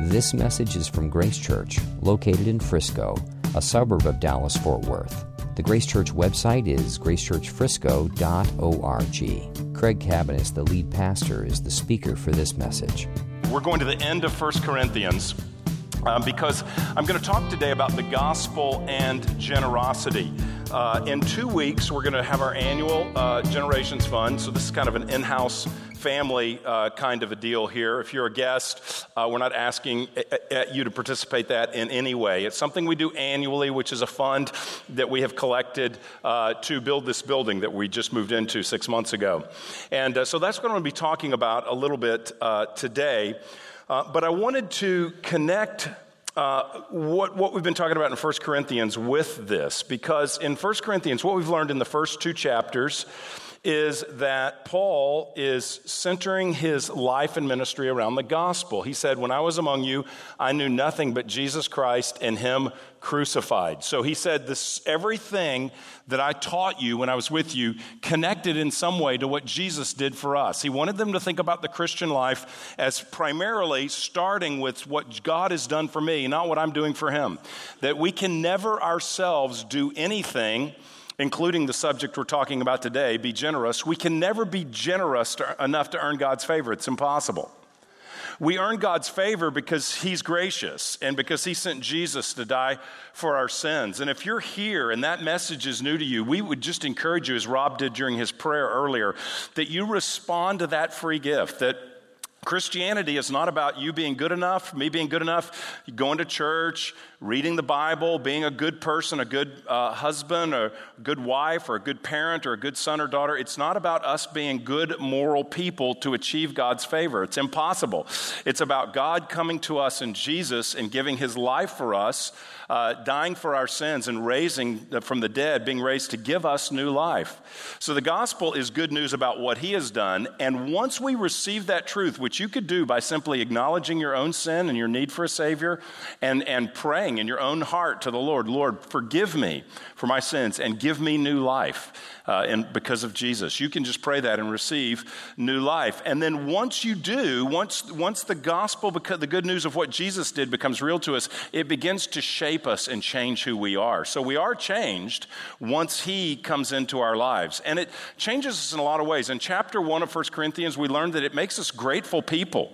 This message is from Grace Church, located in Frisco, a suburb of Dallas Fort Worth. The Grace Church website is gracechurchfrisco.org. Craig Cabaniss, the lead pastor, is the speaker for this message. We're going to the end of 1 Corinthians uh, because I'm going to talk today about the gospel and generosity. Uh, in two weeks, we're going to have our annual uh, Generations Fund. So, this is kind of an in house family uh, kind of a deal here. If you're a guest, uh, we're not asking you to participate that in any way. It's something we do annually, which is a fund that we have collected uh, to build this building that we just moved into six months ago. And uh, so that's what I'm going to be talking about a little bit uh, today. Uh, but I wanted to connect uh, what, what we've been talking about in 1 Corinthians with this, because in 1 Corinthians, what we've learned in the first two chapters is that Paul is centering his life and ministry around the gospel. He said, When I was among you, I knew nothing but Jesus Christ and him crucified. So he said, This everything that I taught you when I was with you connected in some way to what Jesus did for us. He wanted them to think about the Christian life as primarily starting with what God has done for me, not what I'm doing for him. That we can never ourselves do anything including the subject we're talking about today, be generous, we can never be generous to, enough to earn God's favor. It's impossible. We earn God's favor because He's gracious and because He sent Jesus to die for our sins. And if you're here and that message is new to you, we would just encourage you, as Rob did during his prayer earlier, that you respond to that free gift, that Christianity is not about you being good enough, me being good enough, going to church, reading the Bible, being a good person, a good uh, husband, a good wife, or a good parent, or a good son or daughter. It's not about us being good moral people to achieve God's favor. It's impossible. It's about God coming to us in Jesus and giving his life for us, uh, dying for our sins, and raising from the dead, being raised to give us new life. So the gospel is good news about what he has done. And once we receive that truth, which you could do by simply acknowledging your own sin and your need for a Savior and, and praying, praying in your own heart to the Lord, Lord, forgive me for my sins and give me new life uh, and because of Jesus. You can just pray that and receive new life. And then once you do, once, once the gospel, the good news of what Jesus did becomes real to us, it begins to shape us and change who we are. So we are changed once he comes into our lives. And it changes us in a lot of ways. In chapter 1 of 1 Corinthians, we learned that it makes us grateful people.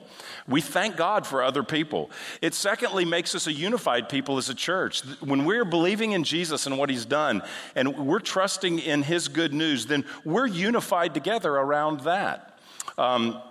We thank God for other people. It secondly makes us a unified people as a church. When we're believing in Jesus and what he's done, and we're trusting in his good news, then we're unified together around that. Um,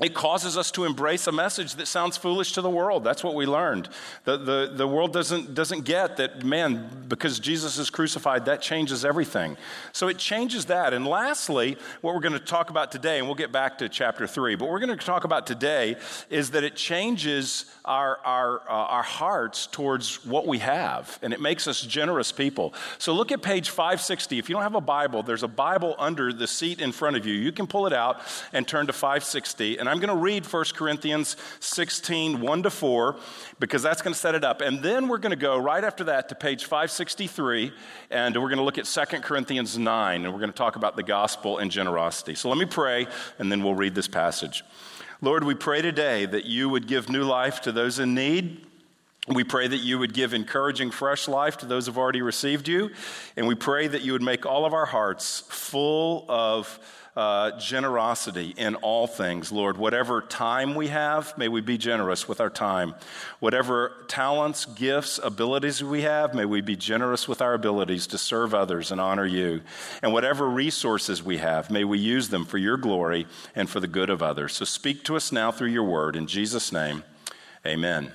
it causes us to embrace a message that sounds foolish to the world. That's what we learned. The, the, the world doesn't, doesn't get that, man, because Jesus is crucified, that changes everything. So it changes that. And lastly, what we're going to talk about today, and we'll get back to chapter three, but we're going to talk about today is that it changes our, our, uh, our hearts towards what we have, and it makes us generous people. So look at page 560. If you don't have a Bible, there's a Bible under the seat in front of you. You can pull it out and turn to 560. And I'm going to read 1 Corinthians 16, 1 to 4, because that's going to set it up. And then we're going to go right after that to page 563, and we're going to look at 2 Corinthians 9, and we're going to talk about the gospel and generosity. So let me pray, and then we'll read this passage. Lord, we pray today that you would give new life to those in need. We pray that you would give encouraging, fresh life to those who've already received you. And we pray that you would make all of our hearts full of uh, generosity in all things, Lord. Whatever time we have, may we be generous with our time. Whatever talents, gifts, abilities we have, may we be generous with our abilities to serve others and honor you. And whatever resources we have, may we use them for your glory and for the good of others. So speak to us now through your word. In Jesus' name, amen.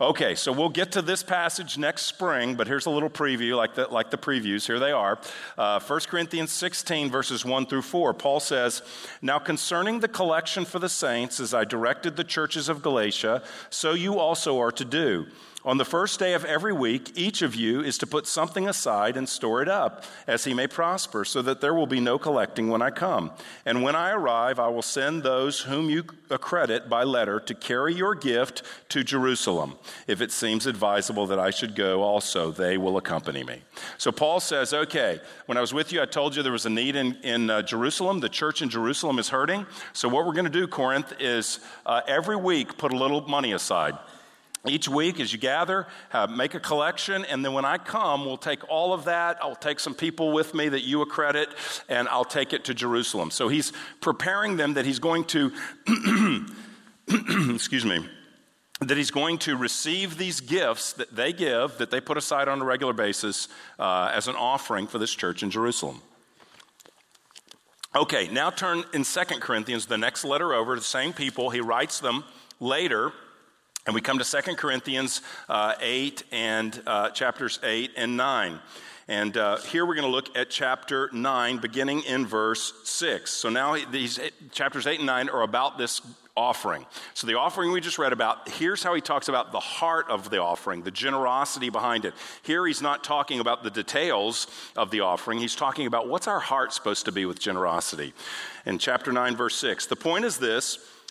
Okay, so we'll get to this passage next spring, but here's a little preview, like the, like the previews. Here they are. Uh, 1 Corinthians 16, verses 1 through 4. Paul says, Now concerning the collection for the saints, as I directed the churches of Galatia, so you also are to do. On the first day of every week, each of you is to put something aside and store it up, as he may prosper, so that there will be no collecting when I come. And when I arrive, I will send those whom you accredit by letter to carry your gift to Jerusalem. If it seems advisable that I should go also, they will accompany me. So Paul says, okay, when I was with you, I told you there was a need in, in uh, Jerusalem. The church in Jerusalem is hurting. So what we're going to do, Corinth, is uh, every week put a little money aside each week as you gather, uh, make a collection, and then when I come, we'll take all of that. I'll take some people with me that you accredit, and I'll take it to Jerusalem. So he's preparing them that he's going to, excuse me, that he's going to receive these gifts that they give, that they put aside on a regular basis uh, as an offering for this church in Jerusalem. Okay, now turn in Second Corinthians, the next letter over, to the same people. He writes them later and we come to 2 Corinthians uh, 8 and uh, chapters 8 and 9. And uh, here we're going to look at chapter 9, beginning in verse 6. So now these chapters 8 and 9 are about this offering. So the offering we just read about, here's how he talks about the heart of the offering, the generosity behind it. Here he's not talking about the details of the offering, he's talking about what's our heart supposed to be with generosity. In chapter 9, verse 6, the point is this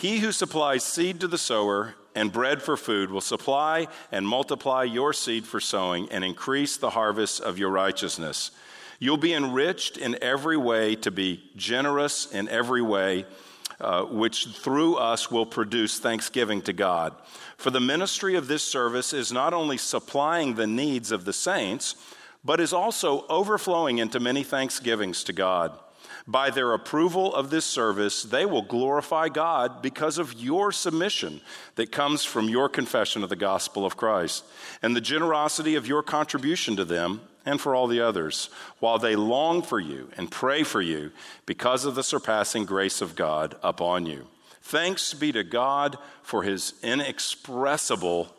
He who supplies seed to the sower and bread for food will supply and multiply your seed for sowing and increase the harvest of your righteousness. You'll be enriched in every way to be generous in every way, uh, which through us will produce thanksgiving to God. For the ministry of this service is not only supplying the needs of the saints, but is also overflowing into many thanksgivings to God. By their approval of this service, they will glorify God because of your submission that comes from your confession of the gospel of Christ and the generosity of your contribution to them and for all the others, while they long for you and pray for you because of the surpassing grace of God upon you. Thanks be to God for his inexpressible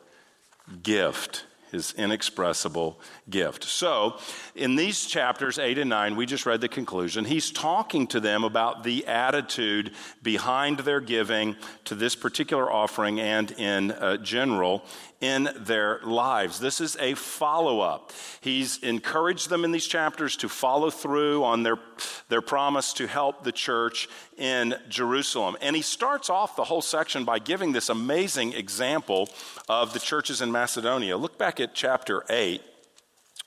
gift his inexpressible gift. So, in these chapters 8 and 9, we just read the conclusion. He's talking to them about the attitude behind their giving to this particular offering and in uh, general in their lives. This is a follow up. He's encouraged them in these chapters to follow through on their, their promise to help the church in Jerusalem. And he starts off the whole section by giving this amazing example of the churches in Macedonia. Look back at chapter 8,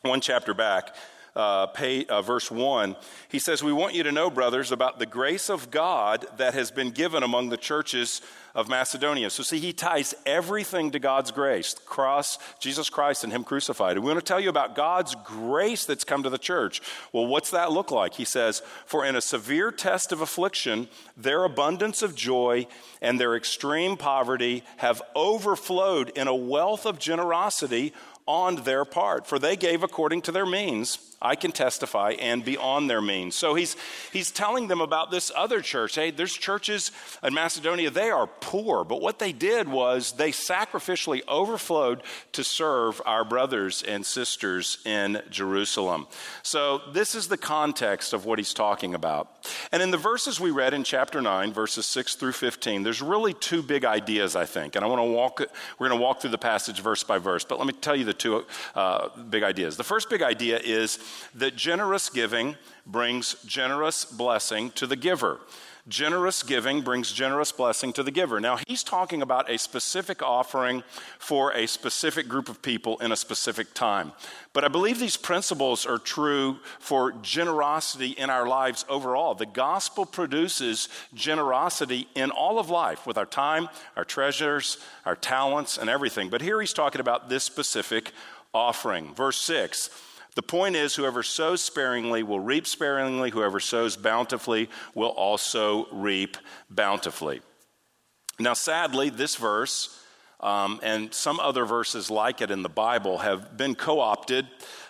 one chapter back. Uh, pay, uh, verse 1, he says, We want you to know, brothers, about the grace of God that has been given among the churches of Macedonia. So, see, he ties everything to God's grace cross, Jesus Christ, and Him crucified. And we want to tell you about God's grace that's come to the church. Well, what's that look like? He says, For in a severe test of affliction, their abundance of joy and their extreme poverty have overflowed in a wealth of generosity on their part, for they gave according to their means I can testify, and beyond their means. So he's, he's telling them about this other church. Hey, there's churches in Macedonia, they are poor, but what they did was they sacrificially overflowed to serve our brothers and sisters in Jerusalem. So this is the context of what he's talking about. And in the verses we read in chapter 9, verses 6 through 15, there's really two big ideas, I think. And I want to walk, we're going to walk through the passage verse by verse, but let me tell you the two uh, big ideas. The first big idea is that generous giving brings generous blessing to the giver. Generous giving brings generous blessing to the giver. Now, he's talking about a specific offering for a specific group of people in a specific time. But I believe these principles are true for generosity in our lives overall. The gospel produces generosity in all of life with our time, our treasures, our talents, and everything. But here he's talking about this specific offering. Verse 6 the point is, whoever sows sparingly will reap sparingly, whoever sows bountifully will also reap bountifully. Now, sadly, this verse um, and some other verses like it in the Bible have been co opted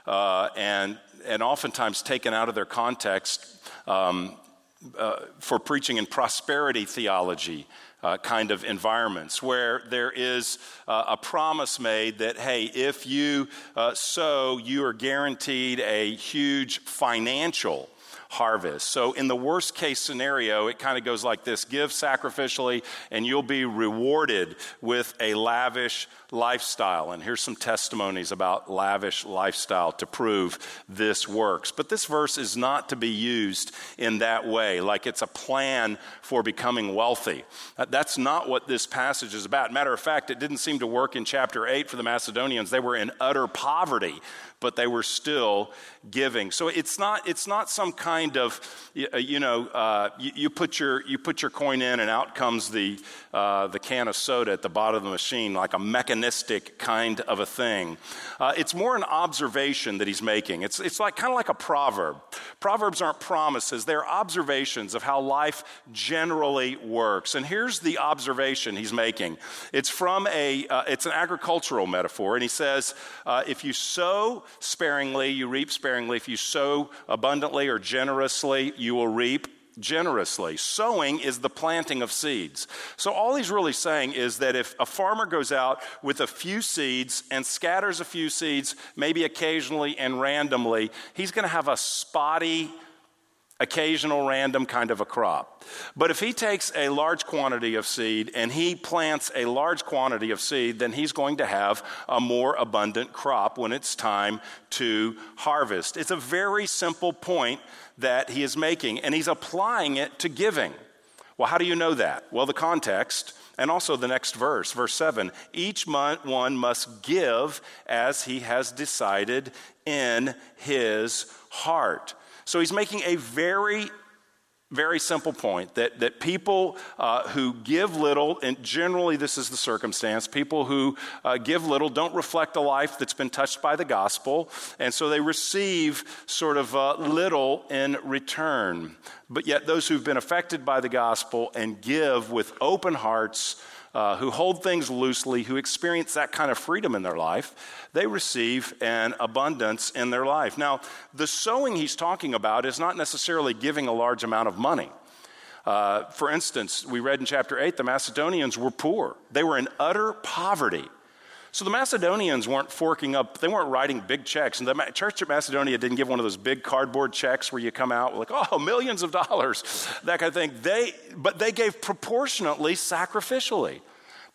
uh, and, and oftentimes taken out of their context um, uh, for preaching in prosperity theology uh, kind of environments where there is uh, a promise made that, hey, if you uh, sow, you are guaranteed a huge financial harvest. So, in the worst case scenario, it kind of goes like this give sacrificially, and you'll be rewarded with a lavish lifestyle. And here's some testimonies about lavish lifestyle to prove this works. But this verse is not to be used in that way, like it's a plan for becoming wealthy. That's not what this passage is about. Matter of fact, it didn't seem to work in chapter 8 for the Macedonians. They were in utter poverty but they were still giving. So it's not, it's not some kind of, uh, you know, uh, you, you, put your, you put your coin in and out comes the, uh, the can of soda at the bottom of the machine, like a kind of a thing. Uh, it's more an observation that he's making. It's, it's like, kind of like a proverb. Proverbs aren't promises, they're observations of how life generally works. And here's the observation he's making. It's from a, uh, it's an agricultural metaphor, and he says, uh, if you sow sparingly, you reap sparingly. If you sow abundantly or generously, you will reap generously. Sowing is the planting of seeds. So, all he's really saying is that if a farmer goes out with a few seeds and scatters a few seeds, maybe occasionally and randomly, he's going to have a spotty, occasional random kind of a crop. But if he takes a large quantity of seed and he plants a large quantity of seed, then he's going to have a more abundant crop when it's time to harvest. It's a very simple point that he is making, and he's applying it to giving. Well, how do you know that? Well, the context. And also the next verse, verse 7 each one must give as he has decided in his heart. So he's making a very very simple point that, that people uh, who give little, and generally this is the circumstance, people who uh, give little don't reflect a life that's been touched by the gospel, and so they receive sort of uh, little in return. But yet, those who've been affected by the gospel and give with open hearts, uh, who hold things loosely, who experience that kind of freedom in their life, they receive an abundance in their life. Now, the sowing he's talking about is not necessarily giving a large amount of money. Uh, for instance, we read in chapter 8 the Macedonians were poor, they were in utter poverty. So the Macedonians weren't forking up, they weren't writing big checks. And the church at Macedonia didn't give one of those big cardboard checks where you come out like, oh, millions of dollars, that kind of thing. They, but they gave proportionately sacrificially.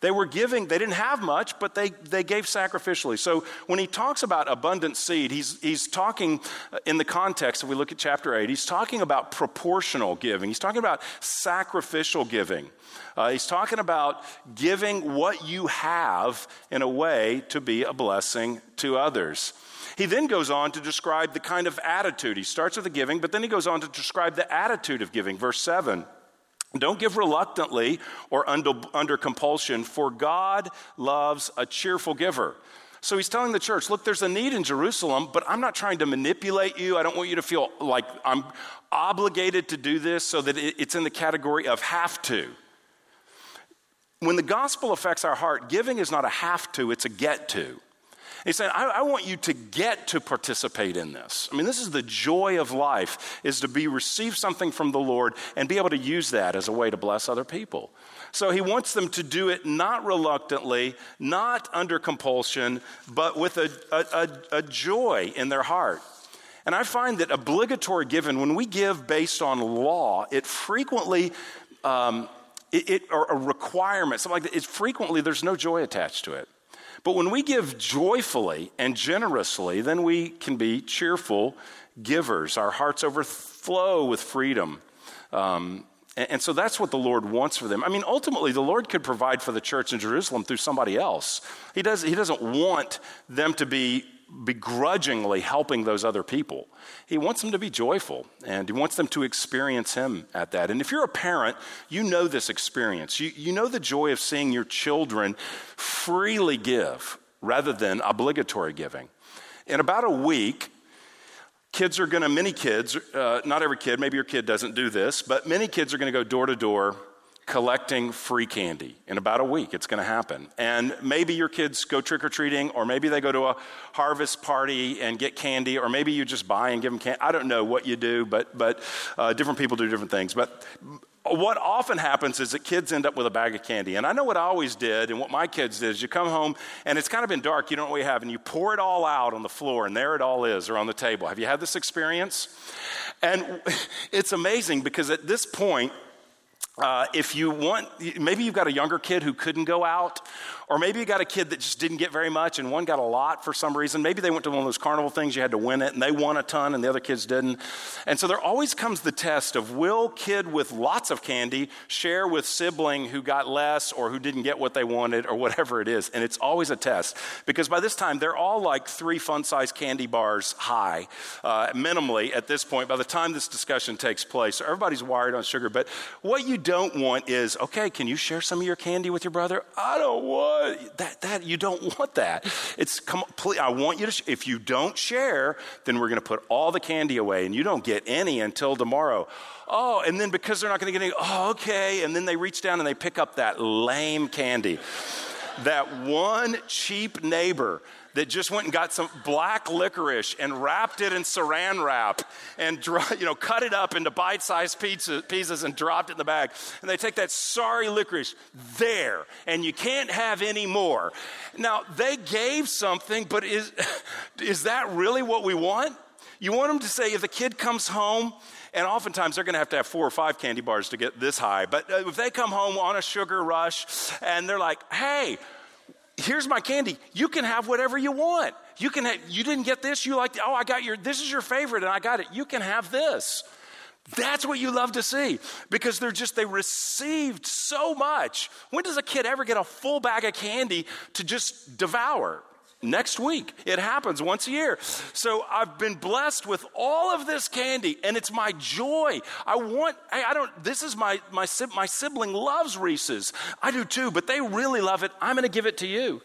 They were giving, they didn't have much, but they, they gave sacrificially. So when he talks about abundant seed, he's, he's talking in the context, if we look at chapter 8, he's talking about proportional giving. He's talking about sacrificial giving. Uh, he's talking about giving what you have in a way to be a blessing to others. He then goes on to describe the kind of attitude. He starts with the giving, but then he goes on to describe the attitude of giving. Verse 7. Don't give reluctantly or under, under compulsion, for God loves a cheerful giver. So he's telling the church, look, there's a need in Jerusalem, but I'm not trying to manipulate you. I don't want you to feel like I'm obligated to do this so that it's in the category of have to. When the gospel affects our heart, giving is not a have to, it's a get to. He's saying, I, I, want you to get to participate in this. I mean, this is the joy of life, is to be receive something from the Lord and be able to use that as a way to bless other people. So he wants them to do it not reluctantly, not under compulsion, but with a, a, a, a joy in their heart. And I find that obligatory giving, when we give based on law, it frequently um, it, it, or a requirement, something like that, it frequently there's no joy attached to it. But when we give joyfully and generously, then we can be cheerful givers. Our hearts overflow with freedom. Um, and, and so that's what the Lord wants for them. I mean, ultimately, the Lord could provide for the church in Jerusalem through somebody else. He, does, he doesn't want them to be begrudgingly helping those other people. He wants them to be joyful and he wants them to experience him at that. And if you're a parent, you know this experience. You, you know the joy of seeing your children freely give rather than obligatory giving. In about a week, kids are going to, many kids, uh, not every kid, maybe your kid doesn't do this, but many kids are going to go door to door collecting free candy. In about a week, it's going to happen. And maybe your kids go trick or treating, or maybe they go to a harvest party and get candy, or maybe you just buy and give them candy. I don't know what you do, but, but uh, different people do different things. But what often happens is that kids end up with a bag of candy. And I know what I always did, and what my kids did is you come home and it's kind of been dark, you don't know what you have, and you pour it all out on the floor, and there it all is, or on the table. Have you had this experience? And it's amazing because at this point, uh, if you want, maybe you've got a younger kid who couldn't go out, or maybe you got a kid that just didn't get very much and one got a lot for some reason. Maybe they went to one of those carnival things, you had to win it, and they won a ton and the other kids didn't. And so there always comes the test of will kid with lots of candy share with sibling who got less or who didn't get what they wanted or whatever it is. And it's always a test because by this time they're all like three fun sized candy bars high, uh, minimally at this point, by the time this discussion takes place. So everybody's wired on sugar. But what you don't want is okay, can you share some of your candy with your brother? I don't want that, that, you don't want that. It's complete. I want you to, sh- if you don't share, then we're going to put all the candy away and you don't get any until tomorrow. Oh, and then because they're not going to get any, oh, okay. And then they reach down and they pick up that lame candy. that one cheap neighbor that just went and got some black licorice and wrapped it in saran wrap and you know cut it up into bite-sized pizza, pieces and dropped it in the bag. And they take that sorry licorice there, and you can't have any more. Now they gave something, but is is that really what we want? You want them to say if the kid comes home and oftentimes they're going to have to have four or five candy bars to get this high. But uh, if they come home on a sugar rush and they're like, hey, here's my candy. You can have whatever you want. You can have, you didn't get this. You like, oh, I got your, this is your favorite and I got it. You can have this. That's what you love to see because they're just, they received so much. When does a kid ever get a full bag of candy to just devour? Next week. It happens once a year. So I've been blessed with all of this candy, and it's my joy. I want, I, I don't, this is my, my, my sibling loves Reese's. I do too, but they really love it. I'm going to give it to you.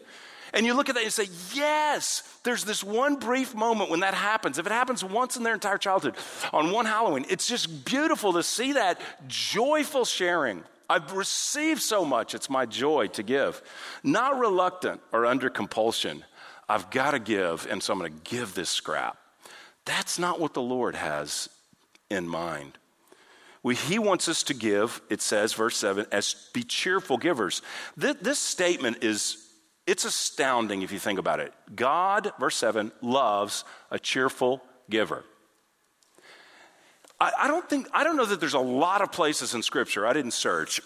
And you look at that and say, yes, there's this one brief moment when that happens. If it happens once in their entire childhood, on one Halloween, it's just beautiful to see that joyful sharing. I've received so much, it's my joy to give. Not reluctant or under compulsion. I've got to give, and so I'm going to give this scrap. That's not what the Lord has in mind. We, he wants us to give, it says, verse 7, as be cheerful givers. This, this statement is, it's astounding if you think about it. God, verse 7, loves a cheerful giver. I, I don't think, I don't know that there's a lot of places in Scripture, I didn't search,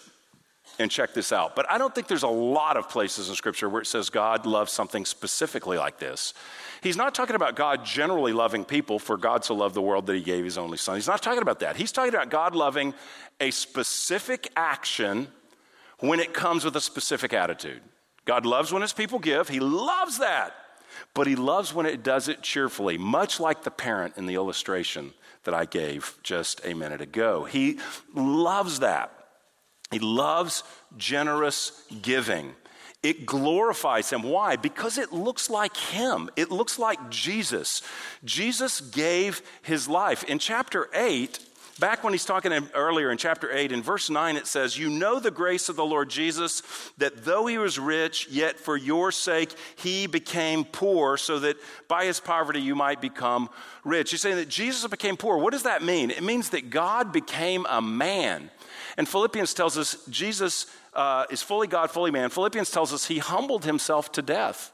and check this out. But I don't think there's a lot of places in Scripture where it says God loves something specifically like this. He's not talking about God generally loving people, for God so loved the world that he gave his only son. He's not talking about that. He's talking about God loving a specific action when it comes with a specific attitude. God loves when his people give, he loves that. But he loves when it does it cheerfully, much like the parent in the illustration that I gave just a minute ago. He loves that. He loves generous giving. It glorifies him. Why? Because it looks like him. It looks like Jesus. Jesus gave his life. In chapter 8, back when he's talking earlier in chapter 8, in verse 9, it says, You know the grace of the Lord Jesus, that though he was rich, yet for your sake he became poor, so that by his poverty you might become rich. He's saying that Jesus became poor. What does that mean? It means that God became a man. And Philippians tells us Jesus uh, is fully God, fully man. Philippians tells us he humbled himself to death.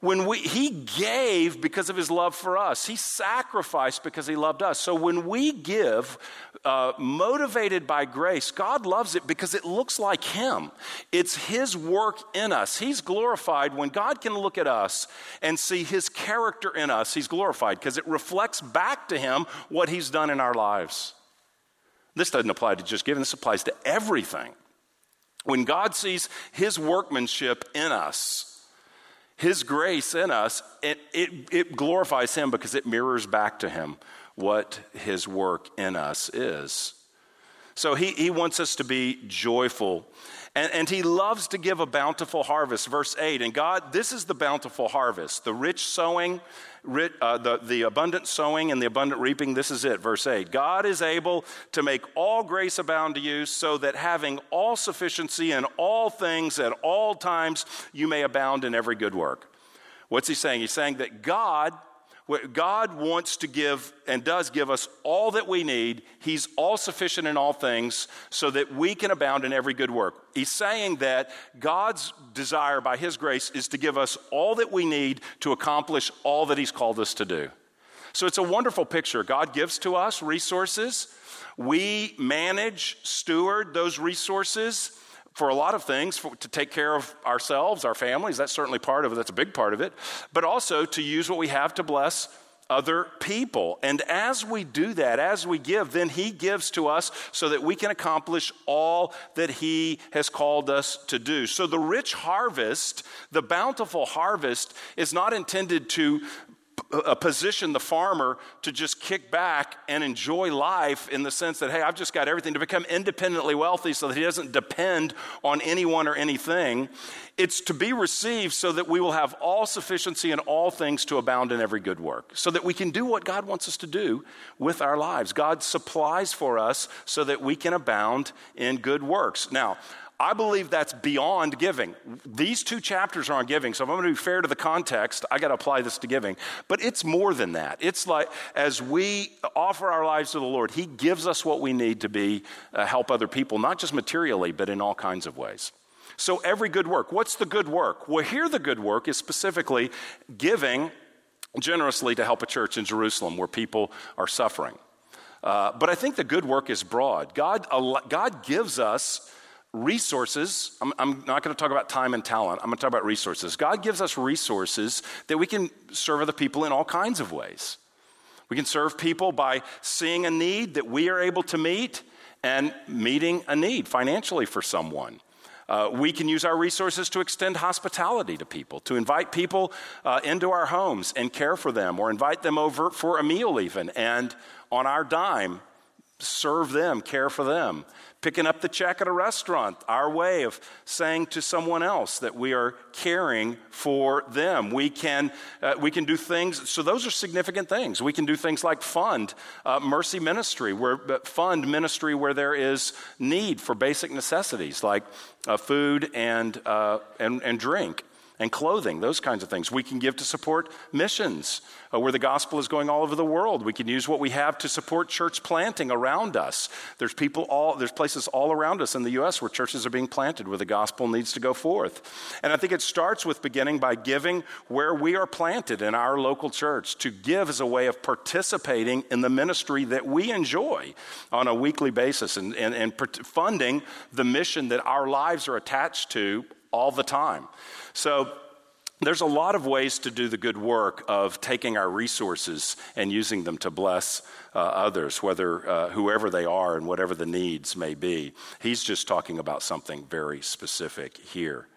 When we, he gave because of his love for us, he sacrificed because he loved us. So when we give, uh, motivated by grace, God loves it because it looks like him. It's his work in us. He's glorified when God can look at us and see his character in us. He's glorified because it reflects back to him what he's done in our lives. This doesn't apply to just giving, this applies to everything. When God sees His workmanship in us, His grace in us, it, it, it glorifies Him because it mirrors back to Him what His work in us is. So he, he wants us to be joyful. And, and he loves to give a bountiful harvest. Verse 8 And God, this is the bountiful harvest the rich sowing uh, the, the abundant sowing and the abundant reaping, this is it. Verse 8 God is able to make all grace abound to you, so that having all sufficiency in all things at all times, you may abound in every good work. What's he saying? He's saying that God God wants to give and does give us all that we need. He's all sufficient in all things so that we can abound in every good work. He's saying that God's desire by His grace is to give us all that we need to accomplish all that He's called us to do. So it's a wonderful picture. God gives to us resources. We manage, steward those resources for a lot of things for, to take care of ourselves, our families. That's certainly part of it. That's a big part of it. But also to use what we have to bless other people. And as we do that, as we give, then He gives to us so that we can accomplish all that He has called us to do. So the rich harvest, the bountiful harvest, is not intended to a position the farmer to just kick back and enjoy life in the sense that, hey, I've just got everything to become independently wealthy so that he doesn't depend on anyone or anything. It's to be received so that we will have all sufficiency in all things to abound in every good work, so that we can do what God wants us to do with our lives. God supplies for us so that we can abound in good works. Now, I believe that's beyond giving. These two chapters are on giving, so if I'm going to be fair to the context, I got to apply this to giving. But it's more than that. It's like as we offer our lives to the Lord, He gives us what we need to be uh, help other people, not just materially, but in all kinds of ways. So every good work. What's the good work? Well, here the good work is specifically giving generously to help a church in Jerusalem where people are suffering. Uh, but I think the good work is broad. God, God gives us resources. I'm, I'm not going to talk about time and talent. I'm going to talk about resources. God gives us resources that we can serve other people in all kinds of ways. We can serve people by seeing a need that we are able to meet and meeting a need financially for someone. Uh, we can use our resources to extend hospitality to people, to invite people uh, into our homes and care for them, or invite them over for a meal, even, and on our dime, serve them, care for them picking up the check at a restaurant, our way of saying to someone else that we are caring for them. We can, uh, we can do things, so those are significant things. We can do things like fund uh, mercy ministry, where, fund ministry where there is need for basic necessities like uh, food and, uh, and, and drink and clothing, those kinds of things. We can give to support missions uh, where the gospel is going all over the world. We can use what we have to support church planting around us. There's people all there's places all around us in the US where churches are being planted where the gospel needs to go forth. And I think it starts with beginning by giving where we are planted in our local church. To give is a way of participating in the ministry that we enjoy on a weekly basis and, and, and funding the mission that our lives are attached to all the time. So, there's a lot of ways to do the good work of taking our resources and using them to bless uh, others, whether uh, whoever they are and whatever the needs may be. He's just talking about something very specific here.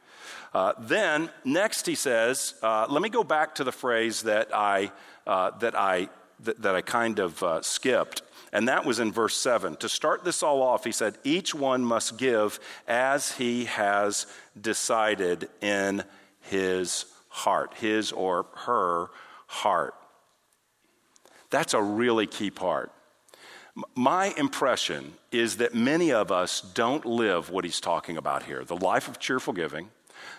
Uh, then next he says, uh, let me go back to the phrase that I uh, that I that, that, I kind of uh, skipped. And that was in verse 7. To start this all off, he said, Each one must give as he has decided in his heart, his or her heart. That's a really key part. My impression is that many of us don't live what he's talking about here the life of cheerful giving,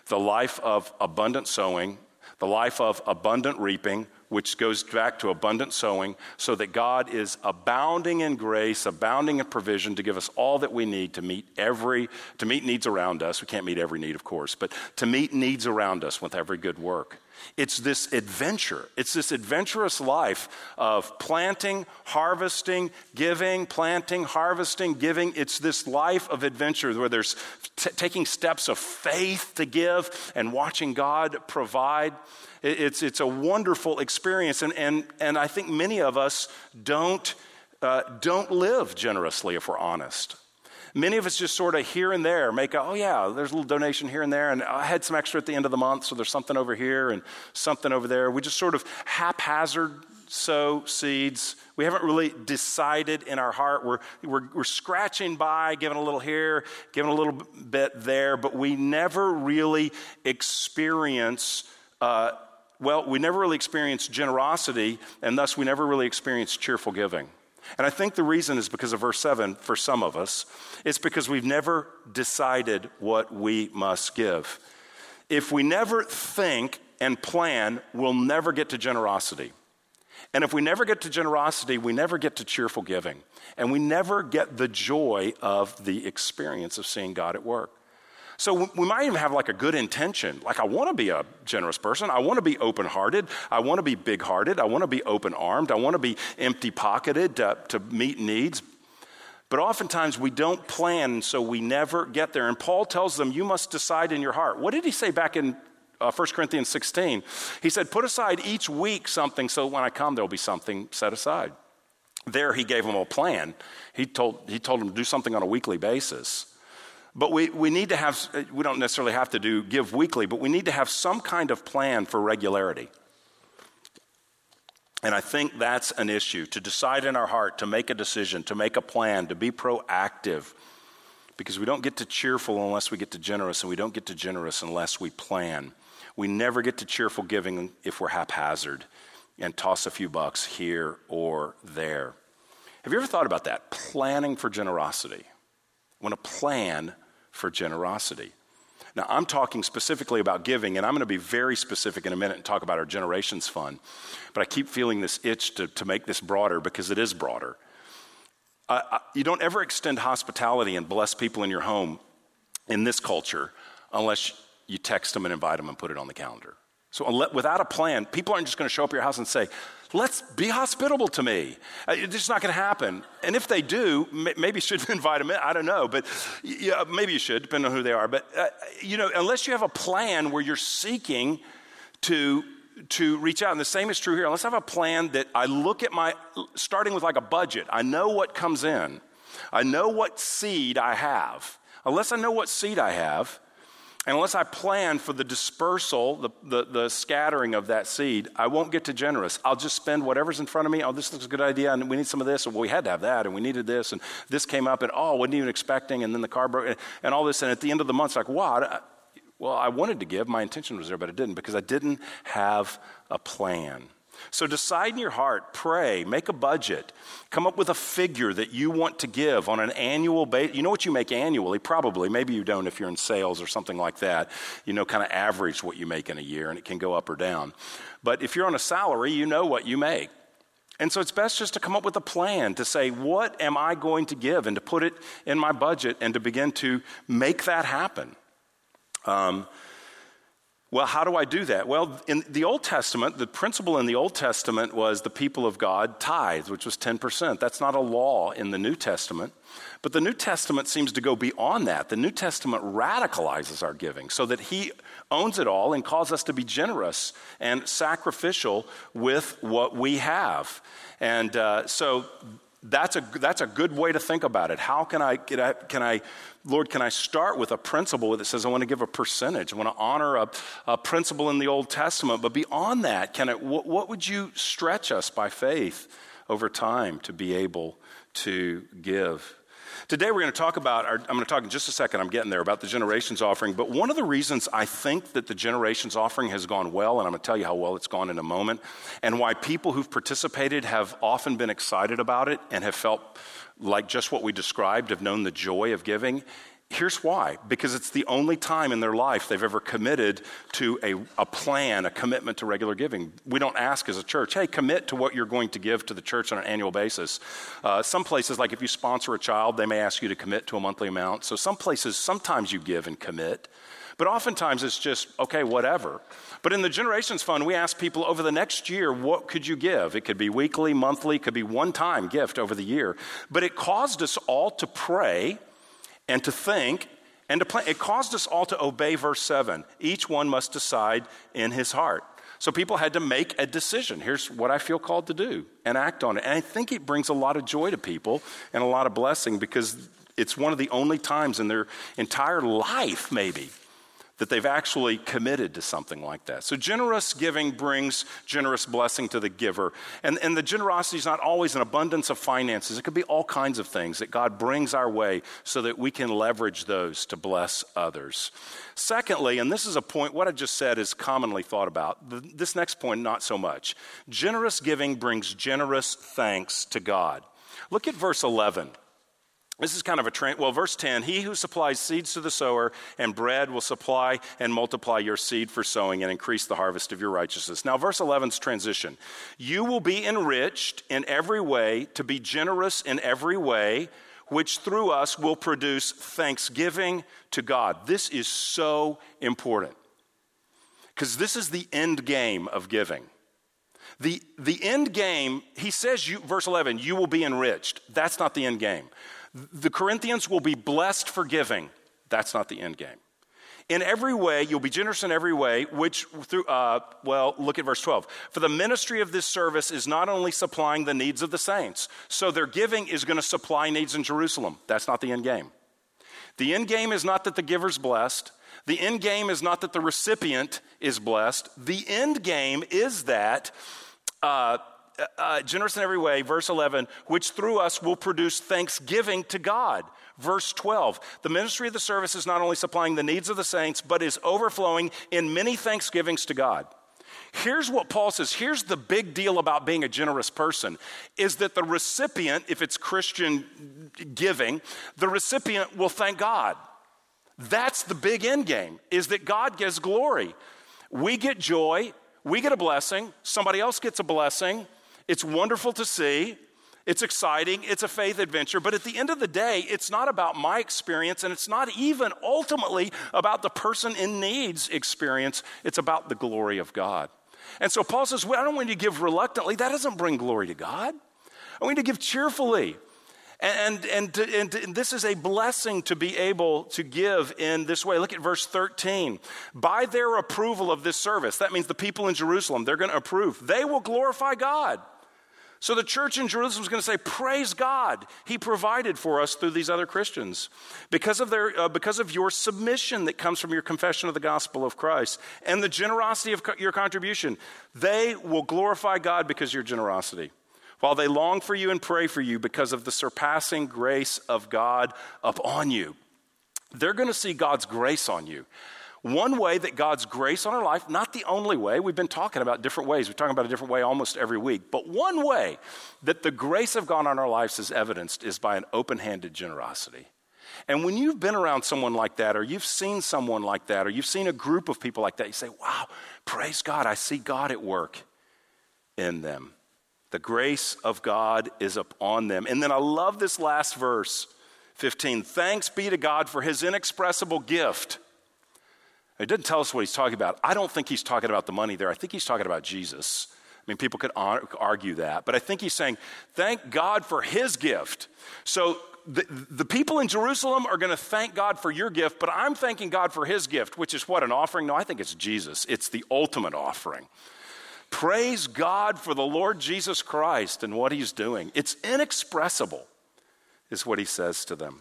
the life of abundant sowing, the life of abundant reaping, which goes back to abundant sowing, so that God is abounding in grace, abounding in provision to give us all that we need to meet every to meet needs around us. We can't meet every need, of course, but to meet needs around us with every good work. It's this adventure. It's this adventurous life of planting, harvesting, giving, planting, harvesting, giving. It's this life of adventure where there's t- taking steps of faith to give and watching God provide. It's, it's a wonderful experience. And, and, and I think many of us don't, uh, don't live generously if we're honest. Many of us just sort of here and there make a, oh yeah, there's a little donation here and there, and I had some extra at the end of the month, so there's something over here and something over there. We just sort of haphazard sow seeds. We haven't really decided in our heart. We're, we're, we're scratching by, giving a little here, giving a little bit there, but we never really experience. Uh, well, we never really experience generosity, and thus we never really experience cheerful giving. And I think the reason is because of verse 7 for some of us. It's because we've never decided what we must give. If we never think and plan, we'll never get to generosity. And if we never get to generosity, we never get to cheerful giving. And we never get the joy of the experience of seeing God at work. So we might even have like a good intention. Like, I want to be a generous person. I want to be open hearted. I want to be big hearted. I want to be open armed. I want to be empty pocketed to, to meet needs. But oftentimes we don't plan, so we never get there. And Paul tells them, You must decide in your heart. What did he say back in uh, 1 Corinthians 16? He said, Put aside each week something so when I come, there'll be something set aside. There, he gave them a plan. He told, he told them to do something on a weekly basis. But we, we need to have, uh, we don't necessarily have to do give weekly, but we need to have some kind of plan for regularity. And I think that's an issue to decide in our heart, to make a decision, to make a plan, to be proactive. Because we don't get to cheerful unless we get to generous, and we don't get to generous unless we plan. We never get to cheerful giving if we're haphazard and toss a few bucks here or there. Have you ever thought about that? Planning for generosity. Want to plan for generosity. Now, I'm talking specifically about giving, and I'm going to be very specific in a minute and talk about our Generations Fund. But I keep feeling this itch to, to make this broader because it is broader. Uh, you don't ever extend hospitality and bless people in your home in this culture unless you text them and invite them and put it on the calendar. So, without a plan, people aren't just going to show up at your house and say, Let's be hospitable to me. Uh, it's just not going to happen. And if they do, maybe you should invite them in. I don't know, but yeah, maybe you should, depending on who they are. But, uh, you know, unless you have a plan where you're seeking to to reach out. And the same is true here. Unless I have a plan that I look at my, starting with like a budget, I know what comes in, I know what seed I have. Unless I know what seed I have, and unless I plan for the dispersal, the, the, the, scattering of that seed, I won't get to generous. I'll just spend whatever's in front of me. Oh, this looks a good idea, and we need some of this, and well, we had to have that, and we needed this, and this came up, and oh, wasn't even expecting, and then the car broke, and, and all this. And at the end of the month, it's like, I, well, I wanted to give. My intention was there, but I didn't because I didn't have a plan. So decide in your heart, pray, make a budget, come up with a figure that you want to give on an annual basis. You know what you make annually, probably. Maybe you don't if you're in sales or something like that. You know, kind of average what you make in a year, and it can go up or down. But if you're on a salary, you know what you make. And so it's best just to come up with a plan to say, what am I going to give, and to put it in my budget and to begin to make that happen. Um, well, how do I do that? Well, in the Old Testament, the principle in the Old Testament was the people of God tithed, which was 10%. That's not a law in the New Testament. But the New Testament seems to go beyond that. The New Testament radicalizes our giving so that He owns it all and calls us to be generous and sacrificial with what we have. And uh, so that's a, that's a good way to think about it. How can I, can I, can I, Lord, can I start with a principle that says I want to give a percentage? I want to honor a, a principle in the Old Testament. But beyond that, can it, what, what would you stretch us by faith over time to be able to give? Today we're going to talk about, our, I'm going to talk in just a second, I'm getting there, about the generations offering. But one of the reasons I think that the generations offering has gone well, and I'm going to tell you how well it's gone in a moment, and why people who've participated have often been excited about it and have felt like just what we described, have known the joy of giving, Here's why because it's the only time in their life they've ever committed to a, a, plan, a commitment to regular giving. We don't ask as a church, hey, commit to what you're going to give to the church on an annual basis. Uh, some places, like if you sponsor a child, they may ask you to commit to a monthly amount. So some places, sometimes you give and commit. But oftentimes it's just, okay, whatever. But in the Generations Fund, we ask people over the next year, what could you give? It could be weekly, monthly, could be one time gift over the year. But it caused us all to pray and to think and to plan. It caused us all to obey verse 7. Each one must decide in his heart. So people had to make a decision. Here's what I feel called to do and act on it. And I think it brings a lot of joy to people and a lot of blessing because it's one of the only times in their entire life, maybe, that they've actually committed to something like that. So, generous giving brings generous blessing to the giver. And, and the generosity is not always an abundance of finances, it could be all kinds of things that God brings our way so that we can leverage those to bless others. Secondly, and this is a point, what I just said is commonly thought about. This next point, not so much. Generous giving brings generous thanks to God. Look at verse 11. This is kind of a trend. Well, verse 10 He who supplies seeds to the sower and bread will supply and multiply your seed for sowing and increase the harvest of your righteousness. Now, verse 11's transition. You will be enriched in every way, to be generous in every way, which through us will produce thanksgiving to God. This is so important because this is the end game of giving. The, the end game, he says, you, verse 11, you will be enriched. That's not the end game. The Corinthians will be blessed for giving. That's not the end game. In every way, you'll be generous in every way, which through, uh, well, look at verse 12. For the ministry of this service is not only supplying the needs of the saints, so their giving is going to supply needs in Jerusalem. That's not the end game. The end game is not that the giver's blessed. The end game is not that the recipient is blessed. The end game is that uh, uh, uh, generous in every way, verse 11, which through us will produce thanksgiving to God. Verse 12, the ministry of the service is not only supplying the needs of the saints, but is overflowing in many thanksgivings to God. Here's what Paul says. Here's the big deal about being a generous person is that the recipient, if it's Christian giving, the recipient will thank God. That's the big end game, is that God gets glory. We get joy, we get a blessing, somebody else gets a blessing, it's wonderful to see. It's exciting. It's a faith adventure. But at the end of the day, it's not about my experience, and it's not even ultimately about the person in need's experience. It's about the glory of God. And so Paul says, well, I don't want you to give reluctantly. That doesn't bring glory to God. I want you to give cheerfully. And, and, and, and, this is a blessing to be able to give in this way. Look at verse 13. By their approval of this service, that means the people in Jerusalem, they're going to approve. They will glorify God. So the church in Jerusalem is going to say, Praise God. He provided for us through these other Christians. Because of, their, uh, because of your submission that comes from your confession of the gospel of Christ and the generosity of co- your contribution, they will glorify God because of your generosity. While they long for you and pray for you because of the surpassing grace of God upon you. They're going to see God's grace on you. One way that God's grace on our life, not the only way, we've been talking about different ways. We're talking about a different way almost every week. But one way that the grace of God on our lives is evidenced is by an open handed generosity. And when you've been around someone like that, or you've seen someone like that, or you've seen a group of people like that, you say, wow, praise God, I see God at work in them. The grace of God is upon them. And then I love this last verse, 15. Thanks be to God for his inexpressible gift it doesn't tell us what he's talking about. I don't think he's talking about the money there. I think he's talking about Jesus. I mean, people could argue that, but I think he's saying, thank God for his gift. So the, the people in Jerusalem are going to thank God for your gift, but I'm thanking God for his gift, which is what, an offering? No, I think it's Jesus. It's the ultimate offering. Praise God for the Lord Jesus Christ and what he's doing. It's inexpressible, is what he says to them.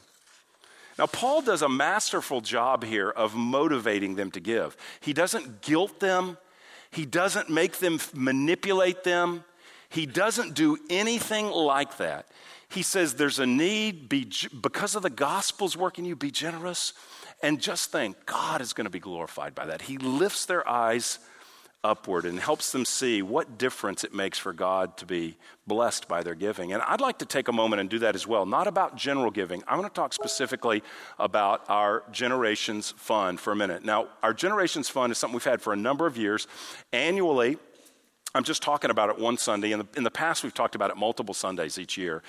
Now, Paul does a masterful job here of motivating them to give. He doesn't guilt them, he doesn't make them manipulate them, he doesn't do anything like that. He says there's a need, be, because of the gospel's work working you, be generous. And just think, God is going to be glorified by that. He lifts their eyes upward and helps them see what difference it makes for God to be blessed by their giving. And I'd like to take a moment and do that as well, not about general giving. I want to talk specifically about our Generations Fund for a minute. Now, our Generations Fund is something we've had for a number of years. Annually, I'm just talking about it one Sunday. In the, in the past, we've talked about it multiple Sundays each year.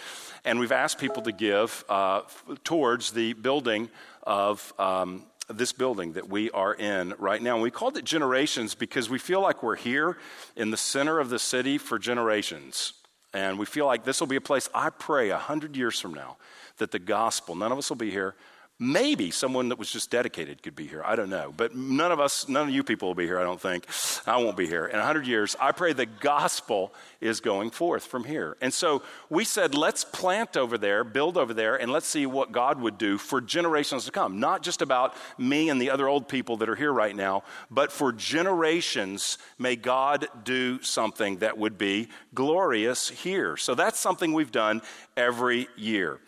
And we've asked people to give uh, towards the building of um, this building that we are in right now. We called it Generations because we feel like we're here in the center of the city for generations. And we feel like this will be a place, I pray, a hundred years from now, that the gospel, none of us will be here, Maybe someone that was just dedicated could be here. I don't know. But none of us, none of you people will be here, I don't think. I won't be here. In 100 years, I pray the gospel is going forth from here. And so we said, let's plant over there, build over there, and let's see what God would do for generations to come. Not just about me and the other old people that are here right now, but for generations, may God do something that would be glorious here. So that's something we've done every year.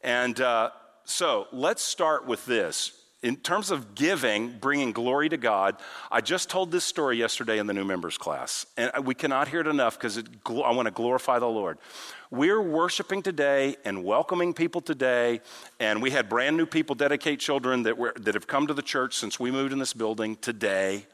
And, uh, so let's start with this. In terms of giving, bringing glory to God, I just told this story yesterday in the new members class, and we cannot hear it enough because I want to glorify the Lord. We're worshiping today and welcoming people today, and we had brand new people dedicate children that, were, that have come to the church since we moved in this building today.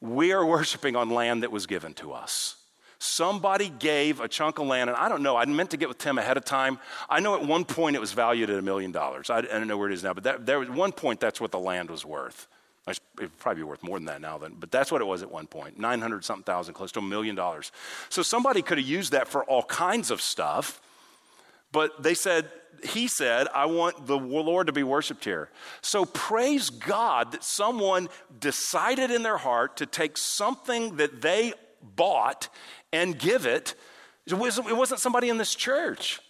We are worshiping on land that was given to us. Somebody gave a chunk of land, and I don't know, I meant to get with Tim ahead of time. I know at one point it was valued at a million dollars. I don't know where it is now, but that, there, was one point that's what the land was worth. It would probably be worth more than that now, then, but that's what it was at one point 900 something thousand, close to a million dollars. So somebody could have used that for all kinds of stuff, but they said, he said, I want the Lord to be worshiped here. So praise God that someone decided in their heart to take something that they bought and give it. It wasn't, somebody in this church,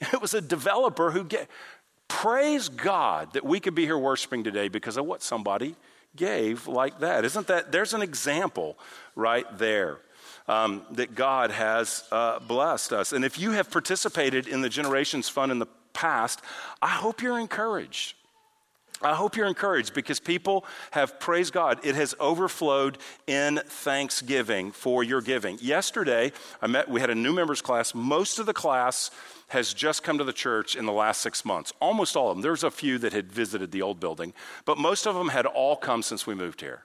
it was a developer who get. Praise God that we could be here worshiping today because of what somebody gave like that. Isn't that? There's an example right there. Um, that God has uh, blessed us. And if you have participated in the Generations Fund in the past, I hope you're encouraged. I hope you're encouraged because people have praised God. It has overflowed in thanksgiving for your giving. Yesterday, I met, we had a new members class. Most of the class has just come to the church in the last six months. Almost all of them. There's a few that had visited the old building, but most of them had all come since we moved here.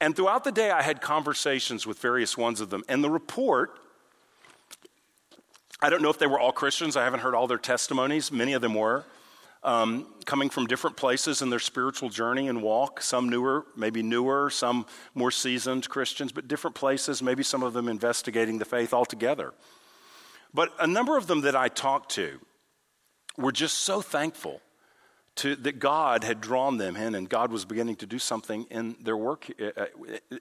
And throughout the day, I had conversations with various ones of them. And the report, I don't know if they were all Christians. I haven't heard all their testimonies. Many of them were um, coming from different places in their spiritual journey and walk. Some newer, maybe newer, some more seasoned Christians, but different places, maybe some of them investigating the faith altogether. But a number of them that I talked to were just so thankful to, that God had drawn them in and God was beginning to do something in their work, uh, uh,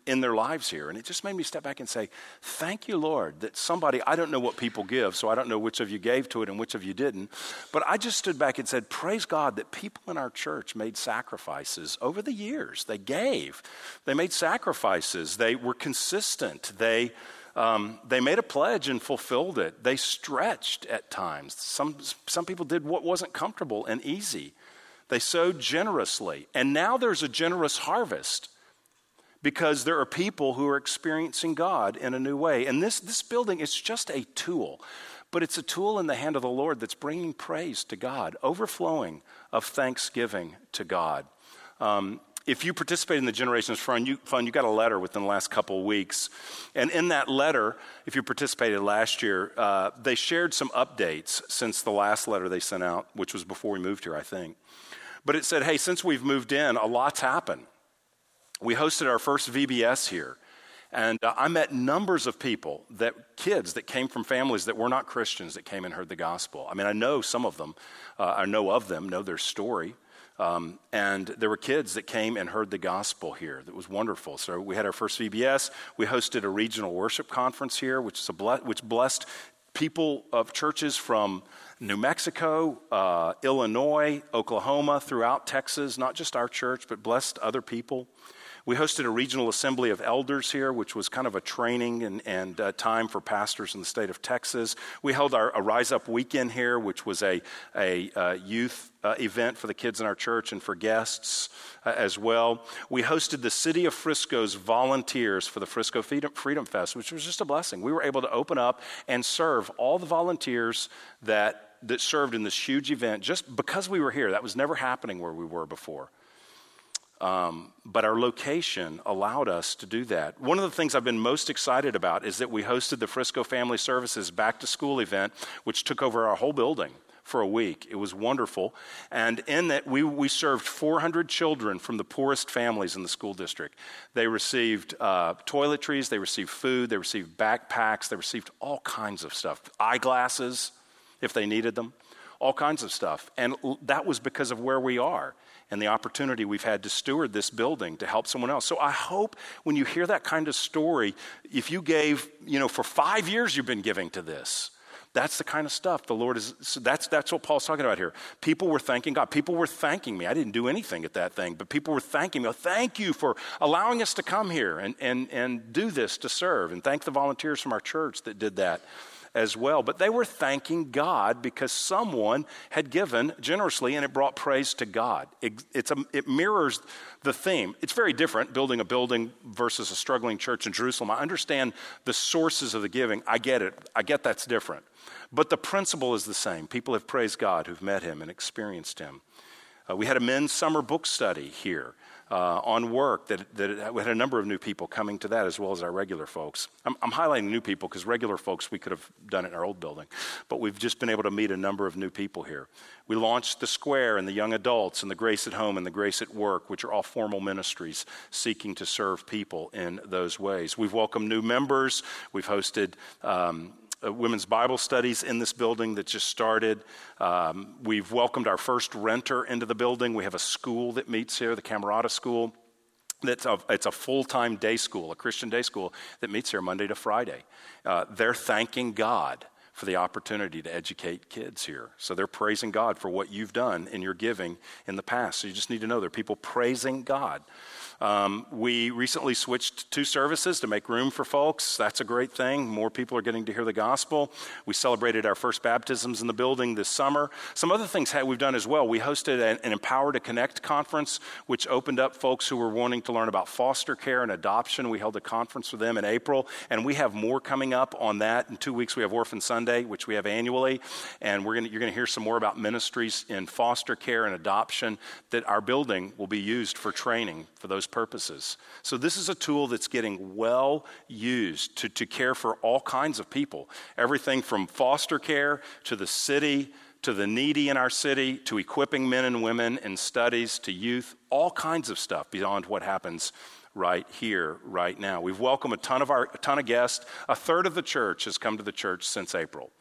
in their lives here. And it just made me step back and say, Thank you, Lord, that somebody, I don't know what people give, so I don't know which of you gave to it and which of you didn't. But I just stood back and said, Praise God that people in our church made sacrifices over the years. They gave, they made sacrifices, they were consistent, they um, they made a pledge and fulfilled it. They stretched at times. Some, some people did what wasn't comfortable and easy. They sowed generously. And now there's a generous harvest because there are people who are experiencing God in a new way. And this, this building is just a tool, but it's a tool in the hand of the Lord that's bringing praise to God, overflowing of thanksgiving to God. Um, if you participate in the Generations Fund you, Fund, you got a letter within the last couple of weeks. And in that letter, if you participated last year, uh, they shared some updates since the last letter they sent out, which was before we moved here, I think. But it said, hey, since we've moved in, a lot's happened. We hosted our first VBS here. And uh, I met numbers of people that kids that came from families that were not Christians that came and heard the gospel. I mean, I know some of them, uh, I know of them, know their story. Um, and there were kids that came and heard the gospel here. That was wonderful. So we had our first VBS. We hosted a regional worship conference here, which ble- which blessed people of churches from New Mexico, uh, Illinois, Oklahoma, throughout Texas, not just our church, but blessed other people. We hosted a regional assembly of elders here, which was kind of a training and, and uh, time for pastors in the state of Texas. We held our Rise Up weekend here, which was a, a uh, youth uh, event for the kids in our church and for guests uh, as well. We hosted the City of Frisco's volunteers for the Frisco Freedom, Freedom Fest, which was just a blessing. We were able to open up and serve all the volunteers that that served in this huge event just because we were here. That was never happening where we were before. Um, but our location allowed us to do that. One of the things I've been most excited about is that we hosted the Frisco Family Services Back to School event, which took over our whole building for a week. It was wonderful. And in that, we, we served 400 children from the poorest families in the school district. They received uh, toiletries, they received food, they received backpacks, they received all kinds of stuff eyeglasses if they needed them, all kinds of stuff. And that was because of where we are and the opportunity we've had to steward this building to help someone else. So I hope when you hear that kind of story, if you gave, you know, for five years you've been giving to this. That's the kind of stuff the Lord is. So that's, that's what Paul's talking about here. People were thanking God. People were thanking me. I didn't do anything at that thing, but people were thanking me. Oh, thank you for allowing us to come here and, and, and do this to serve. And thank the volunteers from our church that did that as well. But they were thanking God because someone had given generously and it brought praise to God. It, it's a, it mirrors the theme. It's very different building a building versus a struggling church in Jerusalem. I understand the sources of the giving. I get it. I get that's different. But the principle is the same. People have praised God who've met him and experienced him. Uh, we had a men's summer book study here uh, on work that, that we had a number of new people coming to that as well as our regular folks. I'm, I'm highlighting new people because regular folks we could have done it in our old building, but we've just been able to meet a number of new people here. We launched the Square and the Young Adults and the Grace at Home and the Grace at Work, which are all formal ministries seeking to serve people in those ways. We've welcomed new members. We've hosted um, uh, women's Bible studies in this building that just started. Um, we've welcomed our first renter into the building. We have a school that meets here, the Camerata School. That's a, it's a full time day school, a Christian day school that meets here Monday to Friday. Uh, they're thanking God for the opportunity to educate kids here. So they're praising God for what you've done in your giving in the past. So you just need to know there are people praising God um, we recently switched two services to make room for folks. That's a great thing. More people are getting to hear the gospel. We celebrated our first baptisms in the building this summer. Some other things we've done as well. We hosted an, an Empower to Connect conference, which opened up folks who were wanting to learn about foster care and adoption. We held a conference for them in April, and we have more coming up on that. In two weeks, we have Orphan Sunday, which we have annually, and we're gonna, you're going to hear some more about ministries in foster care and adoption that our building will be used for training for those purposes. So, this is a tool that's getting well used to, to care for all kinds of people everything from foster care to the city to the needy in our city to equipping men and women in studies to youth, all kinds of stuff beyond what happens right here, right now. We've welcomed a ton of, our, a ton of guests. A third of the church has come to the church since April.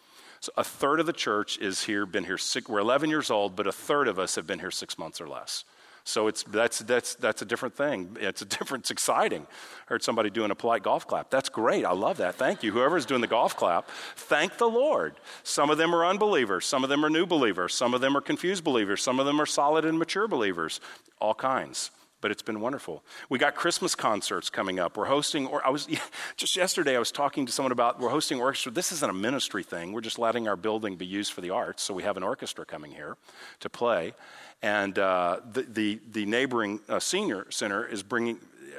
So a third of the church is here, been here, six, we're 11 years old, but a third of us have been here six months or less. So it's, that's, that's, that's a different thing. It's a different, it's exciting. I heard somebody doing a polite golf clap. That's great. I love that. Thank you. Whoever's doing the golf clap, thank the Lord. Some of them are unbelievers. Some of them are new believers. Some of them are confused believers. Some of them are solid and mature believers. All kinds but it's been wonderful. We got Christmas concerts coming up. We're hosting, or I was just yesterday, I was talking to someone about we're hosting orchestra. This isn't a ministry thing. We're just letting our building be used for the arts. So we have an orchestra coming here to play. And uh, the, the, the, neighboring uh, senior center is bringing,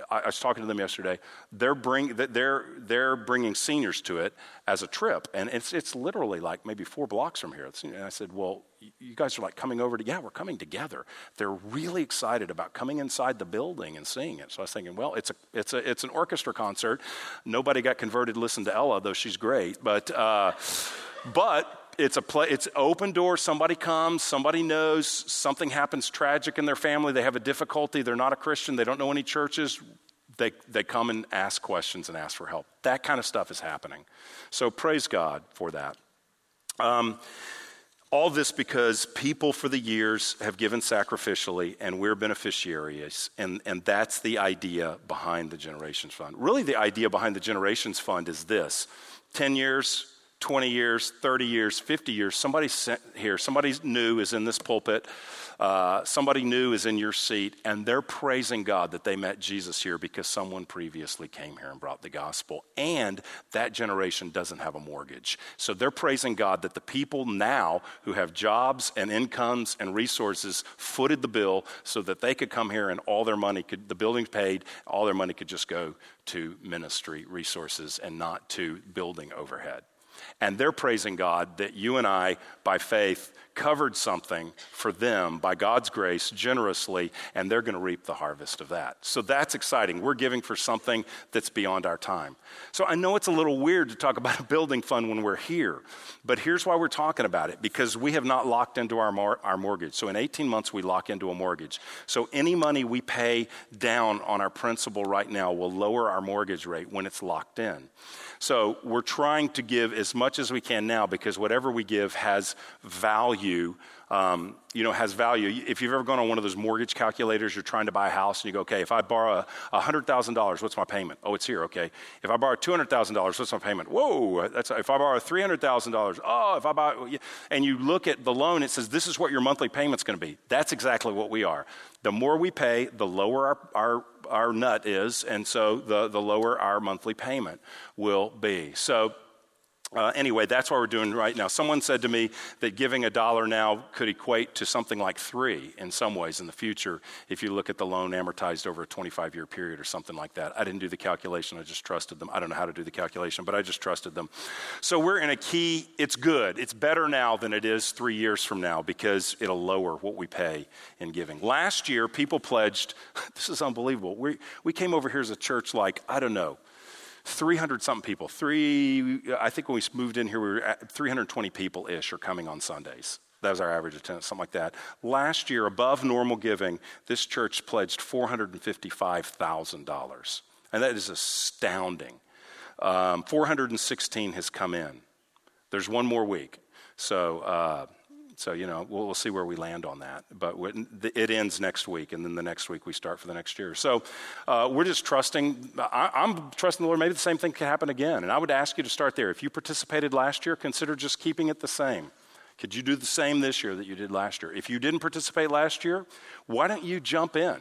I, I, was talking to them yesterday, they're, bring, they're, they're bringing seniors to it as a trip. And it's, it's literally like maybe four blocks from here. And I said, Well, you guys are like coming over to, yeah, we're coming together. They're really excited about coming inside the building and seeing it. So I was thinking, well, it's, a, it's, a, it's an orchestra concert. Nobody got converted to listen to Ella, though she's great. But, uh, but it's a play, it's open door. Somebody comes, somebody knows something happens tragic in their family. They have a difficulty. They're not a Christian. They don't know any churches. They, they come and ask questions and ask for help. That kind of stuff is happening. So praise God for that. Um, all this because people for the years have given sacrificially and we're beneficiaries. And, and that's the idea behind the Generations Fund. Really, the idea behind the Generations Fund is this 10 years, 20 years, 30 years, 50 years, somebody here, somebody new is in this pulpit, uh, somebody new is in your seat, and they're praising God that they met Jesus here because someone previously came here and brought the gospel. And that generation doesn't have a mortgage. So they're praising God that the people now who have jobs and incomes and resources footed the bill so that they could come here and all their money could, the building paid, all their money could just go to ministry resources and not to building overhead. And they're praising God that you and I, by faith, covered something for them by God's grace generously, and they're going to reap the harvest of that. So that's exciting. We're giving for something that's beyond our time. So I know it's a little weird to talk about a building fund when we're here, but here's why we're talking about it because we have not locked into our, mar- our mortgage. So in 18 months, we lock into a mortgage. So any money we pay down on our principal right now will lower our mortgage rate when it's locked in. So we're trying to give as much as we can now because whatever we give has value um, you know, has value. If you've ever gone on one of those mortgage calculators, you're trying to buy a house and you go, okay, if I borrow $100,000, what's my payment? Oh, it's here, okay. If I borrow $200,000, what's my payment? Whoa, that's, if I borrow $300,000, oh, if I buy, and you look at the loan, it says this is what your monthly payment's to be. That's exactly what we are. The more we pay, the lower our, our, our nut is, and so the, the lower our monthly payment will be. So, uh, anyway, that's what we're doing right now. Someone said to me that giving a dollar now could equate to something like three in some ways in the future if you look at the loan amortized over a 25 year period or something like that. I didn't do the calculation, I just trusted them. I don't know how to do the calculation, but I just trusted them. So we're in a key, it's good. It's better now than it is three years from now because it'll lower what we pay in giving. Last year, people pledged, this is unbelievable. We, we came over here as a church like, I don't know, 300 something people. Three, I think when we moved in here, we were 320 people ish are coming on Sundays. That was our average attendance, something like that. Last year, above normal giving, this church pledged $455,000. And that is astounding. Um, 416 has come in. There's one more week. So, uh, so, you know, we'll, we'll, see where we land on that. But it ends next week, and then the next week we start for the next year. So uh, we're just trusting. I, am trusting the Lord. Maybe the same thing could happen again. And I would ask you to start there. If you participated last year, consider just keeping it the same. Could you do the same this year that you did last year? If you didn't participate last year, why don't you jump in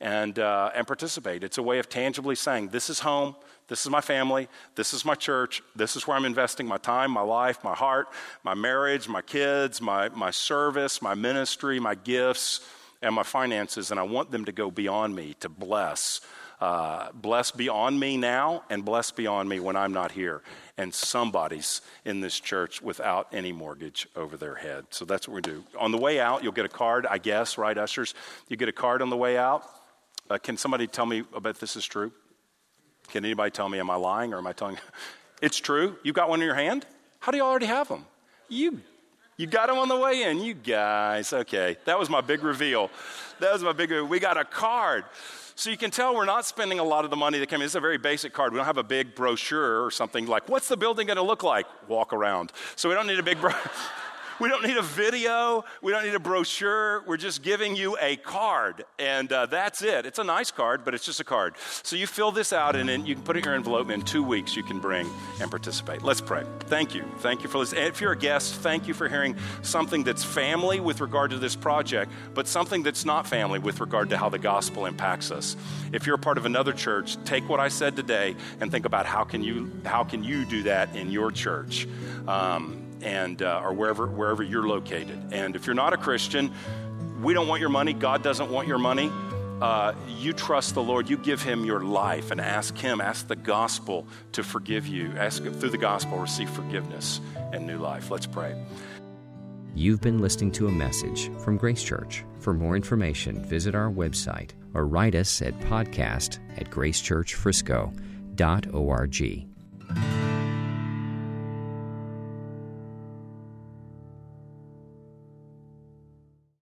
and, uh, and participate? It's a way of tangibly saying, This is home. This is my family. This is my church. This is where I'm investing my time, my life, my heart, my marriage, my kids, my, my service, my ministry, my gifts, and my finances. And I want them to go beyond me to bless. Uh, bless beyond me now and bless beyond me when I'm not here. And somebody's in this church without any mortgage over their head. So that's what we do. On the way out, you'll get a card, I guess, right, ushers? You get a card on the way out. Uh, can somebody tell me about this is true? Can anybody tell me, am I lying or am I telling? It's true. You got one in your hand? How do you already have them? You, you got them on the way in. You guys, okay. That was my big reveal. That was my big, we got a card. So you can tell we're not spending a lot of the money that came in. It's a very basic card. We don't have a big brochure or something like, what's the building going to look like? Walk around. So we don't need a big brochure. We don't need a video. We don't need a brochure. We're just giving you a card, and uh, that's it. It's a nice card, but it's just a card. So you fill this out, and then you can put it in your envelope. And in two weeks, you can bring and participate. Let's pray. Thank you. Thank you for listening. If you're a guest, thank you for hearing something that's family with regard to this project, but something that's not family with regard to how the gospel impacts us. If you're a part of another church, take what I said today and think about how can you how can you do that in your church. Um, and uh, or wherever wherever you're located. And if you're not a Christian, we don't want your money. God doesn't want your money. Uh, you trust the Lord. You give Him your life and ask Him, ask the gospel to forgive you. Ask through the gospel, receive forgiveness and new life. Let's pray. You've been listening to a message from Grace Church. For more information, visit our website or write us at podcast at gracechurchfrisco.org.